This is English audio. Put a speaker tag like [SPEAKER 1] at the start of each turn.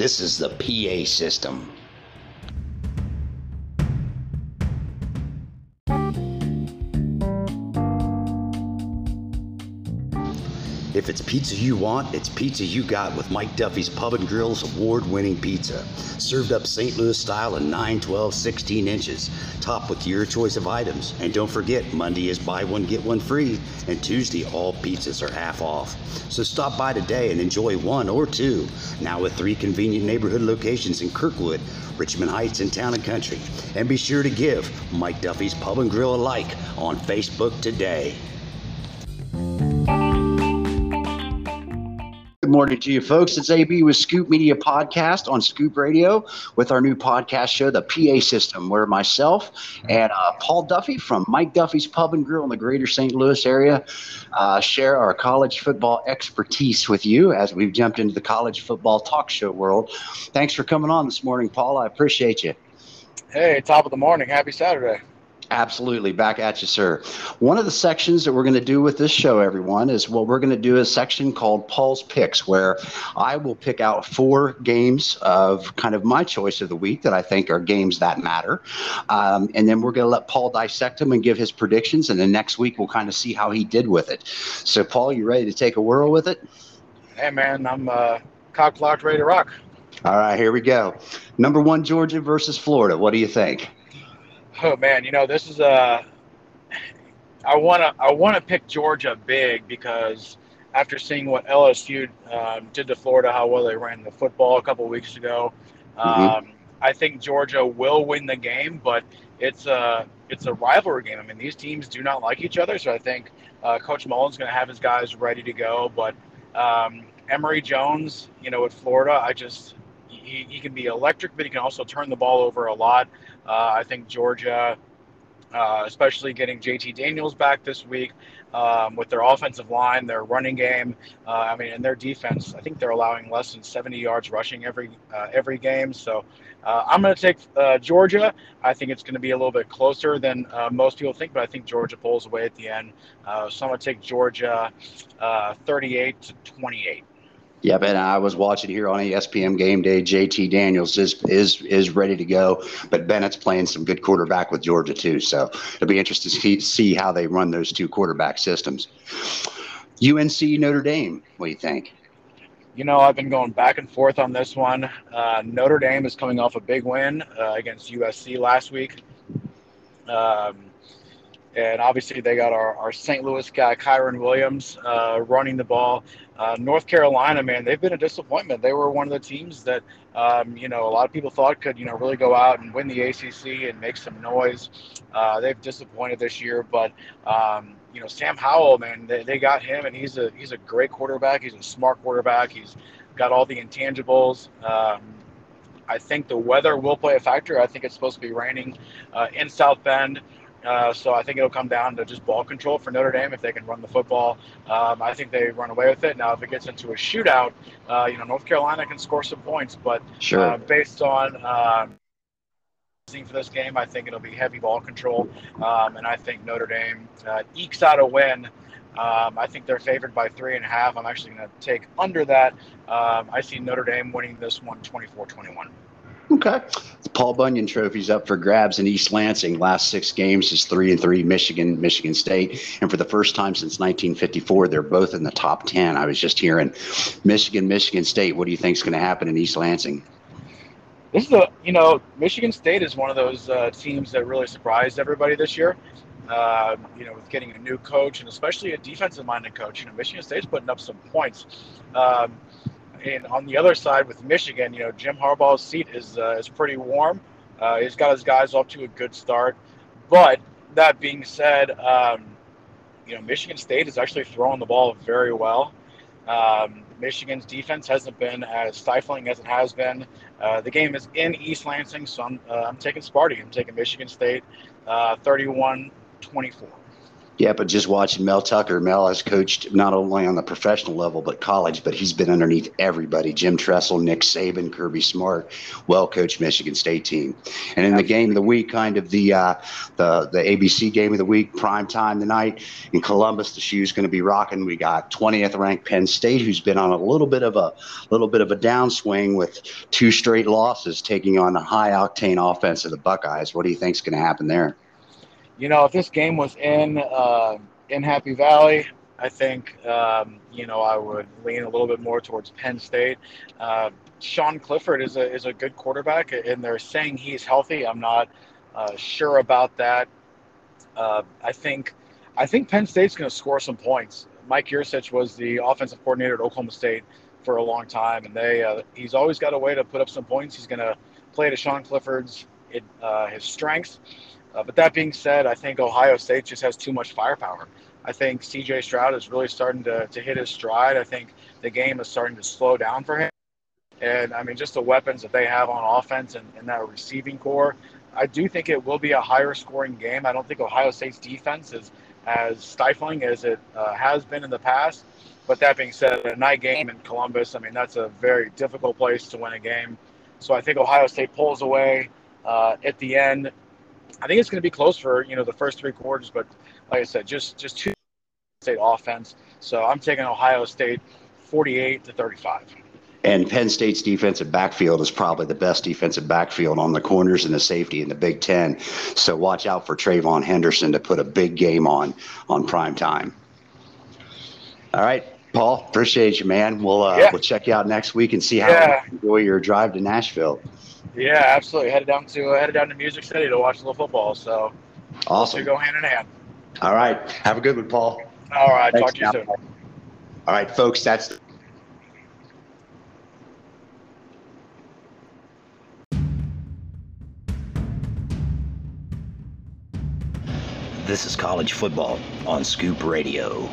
[SPEAKER 1] This is the PA system. If it's pizza you want, it's pizza you got with Mike Duffy's Pub and Grill's award winning pizza. Served up St. Louis style in 9, 12, 16 inches. Topped with your choice of items. And don't forget, Monday is buy one, get one free. And Tuesday, all pizzas are half off. So stop by today and enjoy one or two. Now with three convenient neighborhood locations in Kirkwood, Richmond Heights, and Town and Country. And be sure to give Mike Duffy's Pub and Grill a like on Facebook today. Morning to you, folks. It's AB with Scoop Media Podcast on Scoop Radio with our new podcast show, The PA System, where myself and uh, Paul Duffy from Mike Duffy's Pub and Grill in the greater St. Louis area uh, share our college football expertise with you as we've jumped into the college football talk show world. Thanks for coming on this morning, Paul. I appreciate you.
[SPEAKER 2] Hey, top of the morning. Happy Saturday.
[SPEAKER 1] Absolutely. Back at you, sir. One of the sections that we're going to do with this show, everyone, is what we're going to do a section called Paul's Picks, where I will pick out four games of kind of my choice of the week that I think are games that matter. Um, and then we're going to let Paul dissect them and give his predictions. And then next week, we'll kind of see how he did with it. So, Paul, you ready to take a whirl with it?
[SPEAKER 2] Hey, man, I'm uh, cock locked, ready to rock.
[SPEAKER 1] All right, here we go. Number one, Georgia versus Florida. What do you think?
[SPEAKER 2] Oh man, you know this is a. I want to I want to pick Georgia big because after seeing what LSU um, did to Florida, how well they ran the football a couple weeks ago, mm-hmm. um, I think Georgia will win the game. But it's a it's a rivalry game. I mean, these teams do not like each other, so I think uh, Coach Mullen's going to have his guys ready to go. But um, Emory Jones, you know, at Florida, I just he, he can be electric, but he can also turn the ball over a lot. Uh, I think Georgia, uh, especially getting JT Daniels back this week um, with their offensive line, their running game. Uh, I mean, and their defense. I think they're allowing less than 70 yards rushing every every game. So I'm going to take Georgia. I think it's going to be a little bit closer than most people think, but I think Georgia pulls away at the end. so I'm going to take Georgia 38 to 28.
[SPEAKER 1] Yeah, and I was watching here on ESPN game day. JT Daniels is is is ready to go, but Bennett's playing some good quarterback with Georgia too. So it'll be interesting to see, see how they run those two quarterback systems. UNC Notre Dame. What do you think?
[SPEAKER 2] You know, I've been going back and forth on this one. Uh, Notre Dame is coming off a big win uh, against USC last week. Um, and obviously they got our, our St. Louis guy Kyren Williams uh, running the ball. Uh, North Carolina, man, they've been a disappointment. They were one of the teams that um, you know a lot of people thought could you know really go out and win the ACC and make some noise. Uh, they've disappointed this year, but um, you know Sam Howell, man, they, they got him, and he's a he's a great quarterback. He's a smart quarterback. He's got all the intangibles. Um, I think the weather will play a factor. I think it's supposed to be raining uh, in South Bend. Uh, so I think it'll come down to just ball control for Notre Dame if they can run the football. Um, I think they run away with it. Now, if it gets into a shootout, uh, you know North Carolina can score some points, but
[SPEAKER 1] sure.
[SPEAKER 2] uh, based on um, for this game, I think it'll be heavy ball control, um, and I think Notre Dame uh, ekes out a win. Um, I think they're favored by three and a half. I'm actually going to take under that. Um, I see Notre Dame winning this one 24 21.
[SPEAKER 1] Okay. The Paul Bunyan Trophy's up for grabs in East Lansing. Last six games is three and three. Michigan, Michigan State, and for the first time since 1954, they're both in the top ten. I was just hearing Michigan, Michigan State. What do you think is going to happen in East Lansing?
[SPEAKER 2] This is a you know Michigan State is one of those uh, teams that really surprised everybody this year. Uh, you know, with getting a new coach and especially a defensive-minded coach. You know, Michigan State's putting up some points. Um, and on the other side with Michigan, you know, Jim Harbaugh's seat is uh, is pretty warm. Uh, he's got his guys off to a good start. But that being said, um, you know, Michigan State is actually throwing the ball very well. Um, Michigan's defense hasn't been as stifling as it has been. Uh, the game is in East Lansing, so I'm, uh, I'm taking Sparty. I'm taking Michigan State uh, 31 24.
[SPEAKER 1] Yeah, but just watching Mel Tucker, Mel has coached not only on the professional level but college, but he's been underneath everybody: Jim Tressel, Nick Saban, Kirby Smart, well coached Michigan State team. And in the game of the week, kind of the uh, the the ABC game of the week, prime time tonight in Columbus, the shoe's going to be rocking. We got 20th ranked Penn State, who's been on a little bit of a little bit of a downswing with two straight losses, taking on the high octane offense of the Buckeyes. What do you think's going to happen there?
[SPEAKER 2] You know, if this game was in uh, in Happy Valley, I think um, you know I would lean a little bit more towards Penn State. Uh, Sean Clifford is a is a good quarterback, and they're saying he's healthy. I'm not uh, sure about that. Uh, I think I think Penn State's going to score some points. Mike Yurcich was the offensive coordinator at Oklahoma State for a long time, and they uh, he's always got a way to put up some points. He's going to play to Sean Clifford's uh, his strengths. Uh, but that being said, I think Ohio State just has too much firepower. I think CJ Stroud is really starting to, to hit his stride. I think the game is starting to slow down for him. And I mean, just the weapons that they have on offense and, and that receiving corps, I do think it will be a higher scoring game. I don't think Ohio State's defense is as stifling as it uh, has been in the past. But that being said, a night game in Columbus, I mean, that's a very difficult place to win a game. So I think Ohio State pulls away uh, at the end. I think it's going to be close for you know the first three quarters, but like I said, just just two state offense. So I'm taking Ohio State 48 to 35.
[SPEAKER 1] And Penn State's defensive backfield is probably the best defensive backfield on the corners and the safety in the Big Ten. So watch out for TreVeyon Henderson to put a big game on on prime time. All right, Paul, appreciate you, man. We'll uh, yeah. we'll check you out next week and see how yeah. you enjoy your drive to Nashville.
[SPEAKER 2] Yeah, absolutely. Headed down to uh, headed down to Music City to watch a little football. So
[SPEAKER 1] awesome.
[SPEAKER 2] go hand in hand.
[SPEAKER 1] All right. Have a good one, Paul.
[SPEAKER 2] All right. Thanks, talk to you soon.
[SPEAKER 1] All right, folks. That's. This is college football on Scoop Radio.